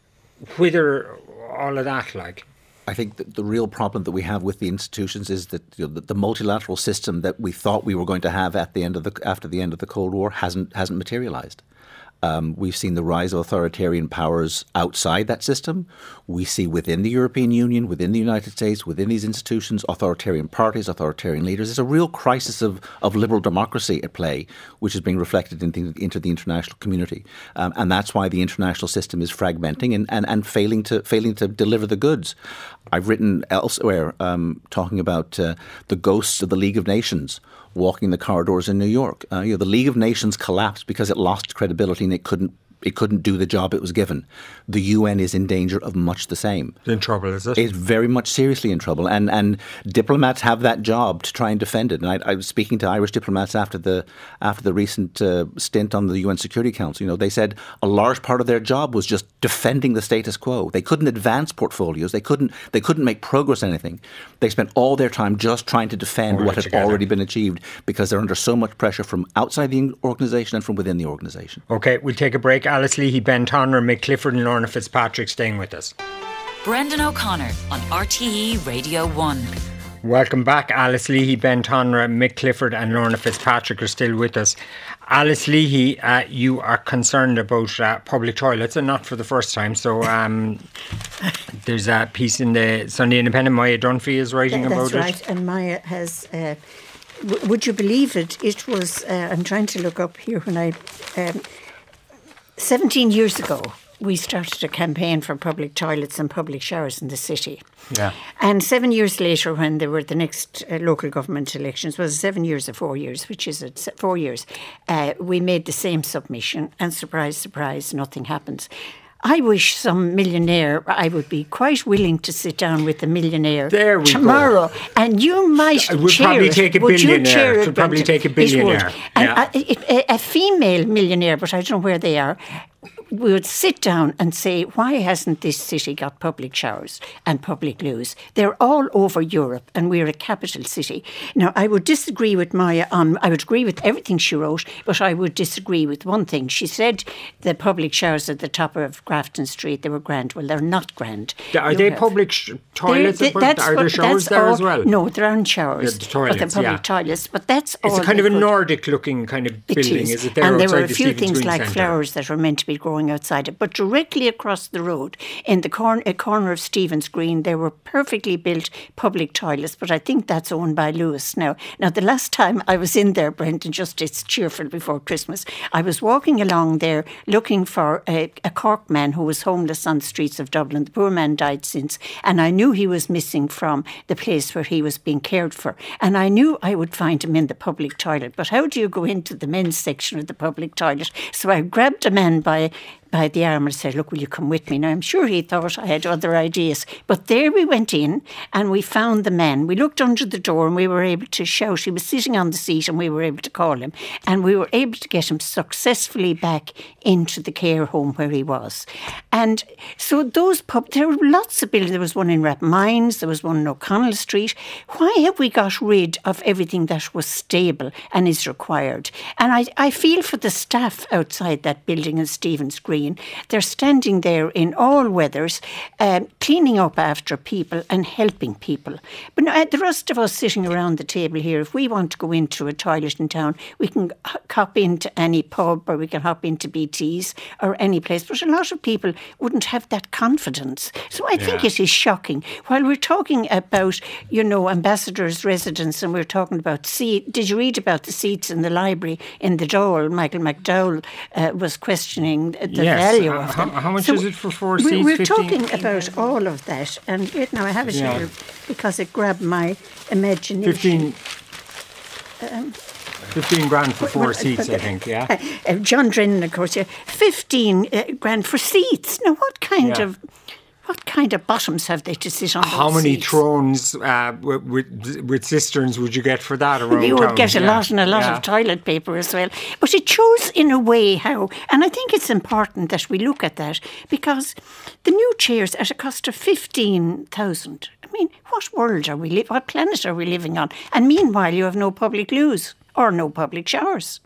whither all of that like? I think that the real problem that we have with the institutions is that you know, the, the multilateral system that we thought we were going to have at the end of the after the end of the Cold War hasn't hasn't materialized. Um, we've seen the rise of authoritarian powers outside that system. We see within the European Union, within the United States, within these institutions, authoritarian parties, authoritarian leaders. There's a real crisis of, of liberal democracy at play, which is being reflected in the, into the international community. Um, and that's why the international system is fragmenting and, and, and failing, to, failing to deliver the goods. I've written elsewhere um, talking about uh, the ghosts of the League of Nations walking the corridors in New York. Uh, you know, the League of Nations collapsed because it lost credibility and it couldn't it couldn't do the job it was given. The UN is in danger of much the same. In trouble, is it? it? Is very much seriously in trouble, and and diplomats have that job to try and defend it. And I, I was speaking to Irish diplomats after the after the recent uh, stint on the UN Security Council. You know, they said a large part of their job was just defending the status quo. They couldn't advance portfolios. They couldn't they couldn't make progress on anything. They spent all their time just trying to defend what had together. already been achieved because they're under so much pressure from outside the organisation and from within the organisation. Okay, we'll take a break. Alice Leahy, Ben Tonra, Mick Clifford, and Lorna Fitzpatrick staying with us. Brendan O'Connor on RTE Radio 1. Welcome back. Alice Leahy, Ben Tonra, Mick Clifford, and Lorna Fitzpatrick are still with us. Alice Leahy, uh, you are concerned about uh, public toilets, and not for the first time. So um, there's a piece in the Sunday Independent. Maya Dunphy is writing That's about right. it. And Maya has. Uh, w- would you believe it? It was. Uh, I'm trying to look up here when I. Um, 17 years ago, we started a campaign for public toilets and public showers in the city. Yeah. And seven years later, when there were the next uh, local government elections, was it seven years or four years, which is it, four years, uh, we made the same submission, and surprise, surprise, nothing happens. I wish some millionaire, I would be quite willing to sit down with a millionaire There we go. tomorrow. And you might would chair probably take a Would billionaire. it, Could probably take a would. billionaire. And a, a, uh, a female millionaire, but I don't know where they are, we would sit down and say, why hasn't this city got public showers and public loos? They're all over Europe and we're a capital city. Now, I would disagree with Maya on, I would agree with everything she wrote, but I would disagree with one thing. She said the public showers at the top of Grafton Street, they were grand. Well, they're not grand. Are You they have- public sh- toilets? They're- that's are there showers there all- as well? No, there aren't showers. The but toilets, they're public yeah. toilets. But that's It's kind of a Nordic looking kind of building, is. is it there and there were a few things like Centre? flowers that were meant to be growing outside it. But directly across the road, in the corner, a corner of Stephen's Green, there were perfectly built public toilets. But I think that's owned by Luas now. Now, the last time I was in there, Brendan, just it's cheerful before Christmas, I was walking along there looking for a, a Cork man who was homeless on the streets of Dublin. The poor man died since, and I knew he was missing from the place where he was being cared for. And I knew I would find him in the public toilet. But how do you go into the men's section of the public toilet? So I grabbed a man by by the arm and said, Look, will you come with me? Now, I'm sure he thought I had other ideas. But there we went in and we found the man. We looked under the door and we were able to shout. He was sitting on the seat and we were able to call him. And we were able to get him successfully back into the care home where he was. And so those pub, there were lots of buildings. There was one in Rathmines, there was one in O'Connell Street. Why have we got rid of everything that was stable and is required? And I, I feel for the staff outside that building in Stephen's Green. They're standing there in all weathers, um, cleaning up after people and helping people. But now, uh, the rest of us sitting around the table here, if we want to go into a toilet in town, we can hop into any pub or we can hop into BT's or any place. But a lot of people wouldn't have that confidence. So I think it is shocking. While we're talking about, you know, ambassadors' residence and we're talking about seat, did you read about the seats in the library in the Dáil? Michael McDowell uh, was questioning the. Value Uh, of how- them. how much is it for four seats? We're 15? talking about all of that. And wait, now I have it Yeah. here because it grabbed my imagination. 15, 15 grand for four Well, seats, but- I think, yeah. Uh, uh, John Drennan, of course, yeah, fifteen uh, grand for seats. Now, what kind Yeah. of what kind of bottoms have they to sit on? How many seats? thrones uh, with, with, with cisterns would you get for that around You would town? get a Yeah, lot and a lot yeah. of toilet paper as well. But it shows in a way how, and I think it's important that we look at that because the new chairs at a cost of 15,000. I mean, what world are we living, what planet are we living on? And meanwhile, you have no public loos or no public showers.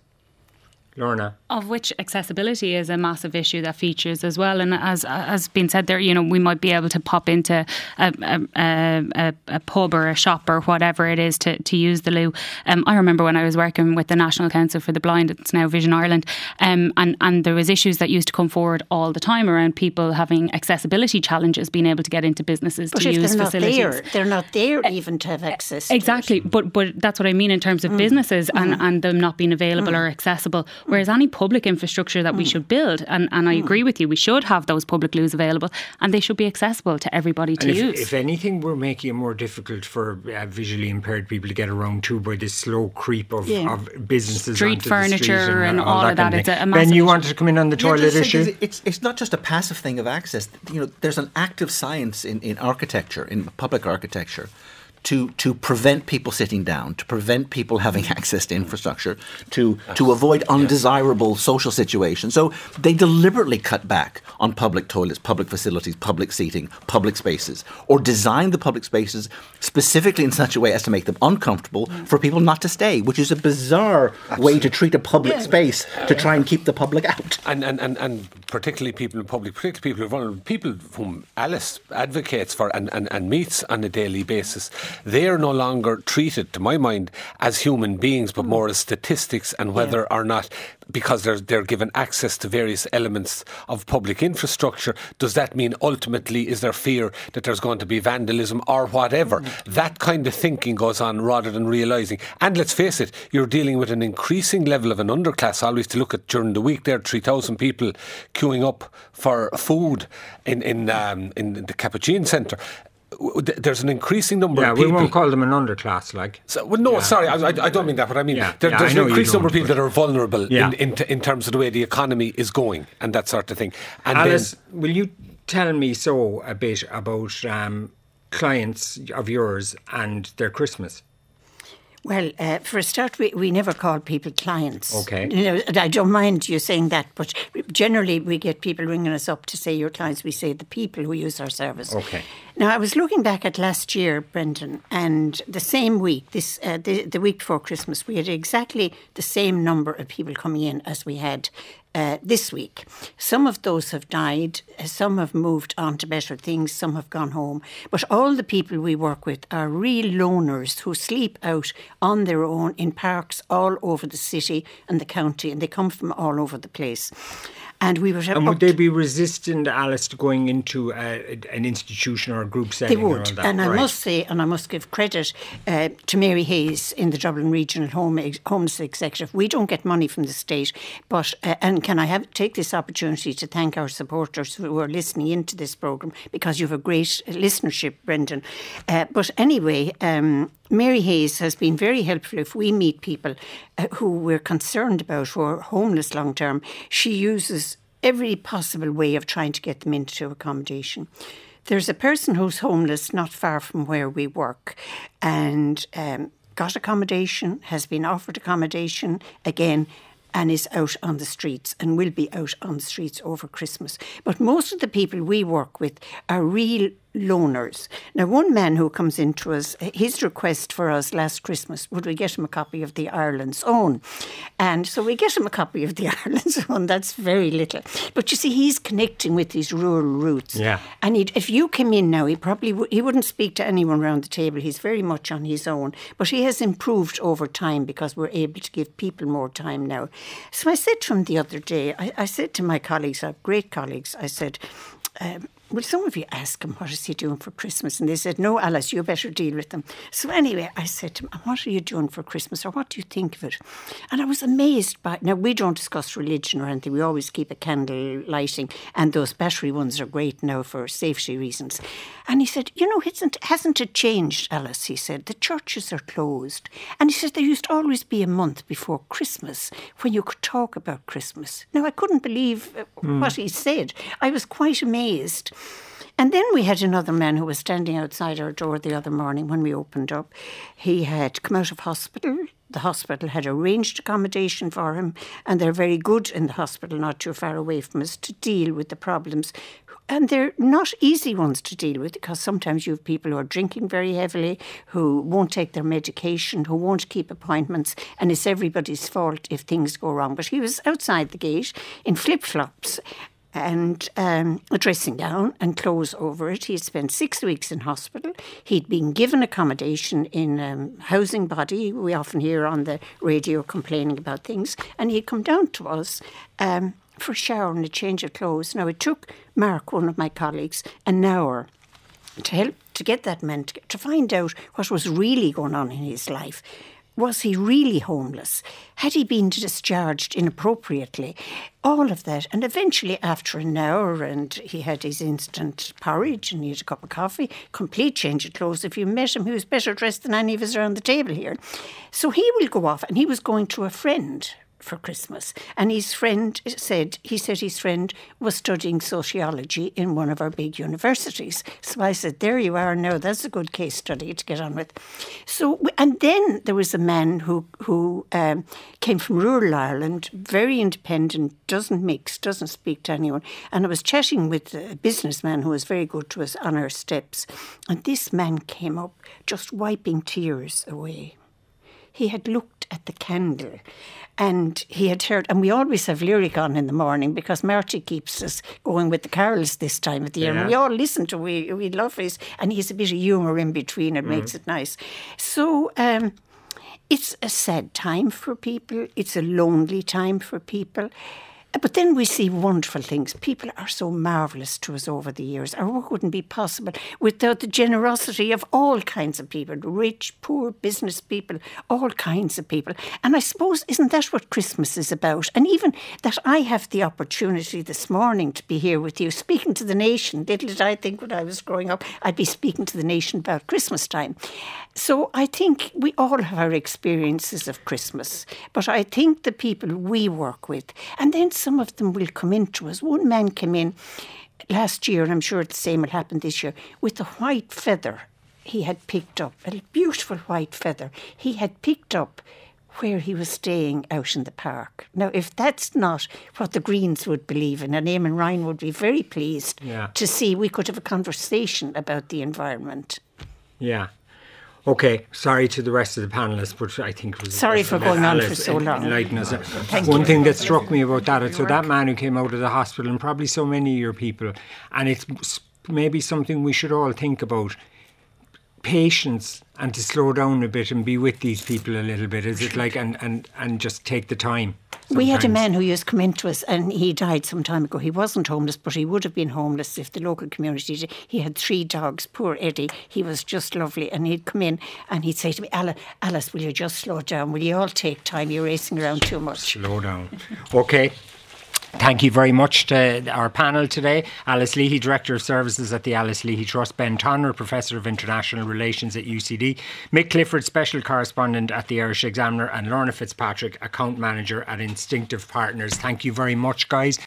Lorna. Of which accessibility is a massive issue that features as well. And as has been said there, you know, we might be able to pop into a, a, a, a pub or a shop or whatever it is to, to use the loo. Um, I remember when I was working with the National Council for the Blind, it's now Vision Ireland, um, and, and there was issues that used to come forward all the time around people having accessibility challenges, being able to get into businesses But to use they're not facilities. there, they're not there even to have access. Exactly, but but that's what I mean in terms of businesses and, and them not being available or accessible. Whereas any public infrastructure that we should build, and, and I agree with you, we should have those public loos available and they should be accessible to everybody to if, use. if anything, we're making it more difficult for uh, visually impaired people to get around too by this slow creep of, Yeah. of businesses, Street onto the street furniture and uh, all of kind that. It's a- a massive Ben, you issue. wanted to come in on the Yeah, toilet just issue. It's, it's not just a passive thing of access. You know, there's an active science in, in architecture, in public architecture, to to prevent people sitting down, to prevent people having access to infrastructure, to to avoid undesirable social situations. So they deliberately cut back on public toilets, public facilities, public seating, public spaces, or design the public spaces specifically in such a way as to make them uncomfortable mm. for people not to stay, which is a bizarre way to treat a public space to try and keep the public out. And, and, and, and particularly people in public, particularly people who are vulnerable, people whom Alice advocates for and, and, and meets on a daily basis, they are no longer treated, to my mind, as human beings, but more as statistics and whether or not, because they're, they're given access to various elements of public infrastructure, does that mean ultimately is there fear that there's going to be vandalism or whatever? That kind of thinking goes on rather than realising. And let's face it, you're dealing with an increasing level of an underclass. I always to look at during the week there, are 3,000 people queuing up for food in, in, um, in the Capuchin Centre there's an increasing number Yeah, of we people. won't call them an underclass, like. So, well, no, sorry, I, I, don't mean that, but I mean Yeah, there, yeah, there's I an increased number of people that are vulnerable Yeah. in, in, in terms of the way the economy is going and that sort of thing. And Alice, then, will you tell me so a bit about um, clients of yours and their Christmas? Well, uh, for a start, we, we never call people clients. Okay. You know, and I don't mind you saying that, but generally we get people ringing us up to say your clients. We say the people who use our service. Okay. Now, I was looking back at last year, Brendan, and the same week, this uh, the, the week before Christmas, we had exactly the same number of people coming in as we had uh, this week. Some of those have died, some have moved on to better things, some have gone home. But all the people we work with are real loners who sleep out on their own in parks all over the city and the county, and they come from all over the place. And we were And would they be resistant, Alice, to going into a, an institution or a group setting? or all would, that? and I must say, and I must give credit uh, to Mary Hayes in the Dublin Regional Home Homeless Executive. We don't get money from the state, but uh, and can I have take this opportunity to thank our supporters who are listening into this program because you have a great listenership, Brendan. Uh, but anyway. Um, Mary Hayes has been very helpful if we meet people uh, who we're concerned about who are homeless long term. She uses every possible way of trying to get them into accommodation. There's a person who's homeless not far from where we work and um, got accommodation, has been offered accommodation again, and is out on the streets and will be out on the streets over Christmas. But most of the people we work with are real loners. Now, one man who comes into us, his request for us last Christmas, would we get him a copy of the Ireland's Own? And so we get him a copy of the Ireland's Own. That's very little. But you see, he's connecting with these rural roots. Yeah. And he'd, if you came in now, he probably w- he wouldn't speak to anyone around the table. He's very much on his own. But he has improved over time because we're able to give people more time now. So I said to him the other day, I, I said to my colleagues, our great colleagues, I said, um, will some of you ask him what is he doing for Christmas? And they said, no, Alice, you better deal with them. So anyway, I said to him, what are you doing for Christmas or what do you think of it? And I was amazed by, now we don't discuss religion or anything. We always keep a candle lighting and those battery ones are great now for safety reasons. And he said, you know, isn't, hasn't it changed, Alice? He said, the churches are closed. And he said, there used to always be a month before Christmas when you could talk about Christmas. Now, I couldn't believe uh, what he said. I was quite amazed. And then we had another man who was standing outside our door the other morning when we opened up. He had come out of hospital. The hospital had arranged accommodation for him, and they're very good in the hospital, not too far away from us, to deal with the problems. And they're not easy ones to deal with because sometimes you have people who are drinking very heavily, who won't take their medication, who won't keep appointments, and it's everybody's fault if things go wrong. But he was outside the gate in flip flops and um, a dressing gown and clothes over it. He'd spent six weeks in hospital. He'd been given accommodation in um, housing body. We often hear on the radio complaining about things. And he'd come down to us um, for a shower and a change of clothes. Now, it took Mark, one of my colleagues, an hour to help to get that man to, to find out what was really going on in his life. Was he really homeless? Had he been discharged inappropriately? All of that. And eventually, after an hour, and he had his instant porridge and he had a cup of coffee, complete change of clothes. If you met him, he was better dressed than any of us around the table here. So he will go off, and he was going to a friend for Christmas. And his friend said, he said his friend was studying sociology in one of our big universities. So I said, there you are now, that's a good case study to get on with. So, and then there was a man who, who um, came from rural Ireland, very independent, doesn't mix, doesn't speak to anyone. And I was chatting with a businessman who was very good to us on our steps. And this man came up just wiping tears away he had looked at the candle and he had heard, and we always have Lyric on in the morning because Marty keeps us going with the carols this time of the year. Yeah. And we all listen to, we, we love his, and he's a bit of humour in between, it makes it nice. So, um, it's a sad time for people, it's a lonely time for people. Uh, but then we see wonderful things. People are so marvellous to us over the years. Our work wouldn't be possible without the generosity of all kinds of people rich, poor, business people, all kinds of people. And I suppose, isn't that what Christmas is about? And even that I have the opportunity this morning to be here with you, speaking to the nation. Little did I think when I was growing up, I'd be speaking to the nation about Christmas time. So I think we all have our experiences of Christmas. But I think the people we work with, and then some of them will come into us. One man came in last year, and I'm sure the same will happen this year, with a white feather he had picked up, a beautiful white feather he had picked up where he was staying out in the park. Now, if that's not what the Greens would believe in, and Eamon Ryan would be very pleased Yeah. to see we could have a conversation about the environment. Yeah. Okay, sorry to the rest of the panelists, but I think it was Sorry for going on for so long. enlighten us. Thank One you. thing that struck me about that, so that man who came out of the hospital, and probably so many of your people, and it's maybe something we should all think about. Patience and to slow down a bit and be with these people a little bit. Is it like and and and just take the time? We had a man who used to come into us and he died some time ago. He wasn't homeless, but he would have been homeless if the local community did. He had three dogs, poor Eddie. He was just lovely. And he'd come in and he'd say to me, Alice, Alice will you just slow down? Will you all take time? You're racing around too much. Slow down. Okay. Thank you very much to our panel today. Alice Leahy, Director of Services at the Alice Leahy Trust, Ben Tonra, Professor of International Relations at UCD, Mick Clifford, Special Correspondent at the Irish Examiner, and Lorna Fitzpatrick, Account Manager at Instinctif Partners. Thank you very much, guys.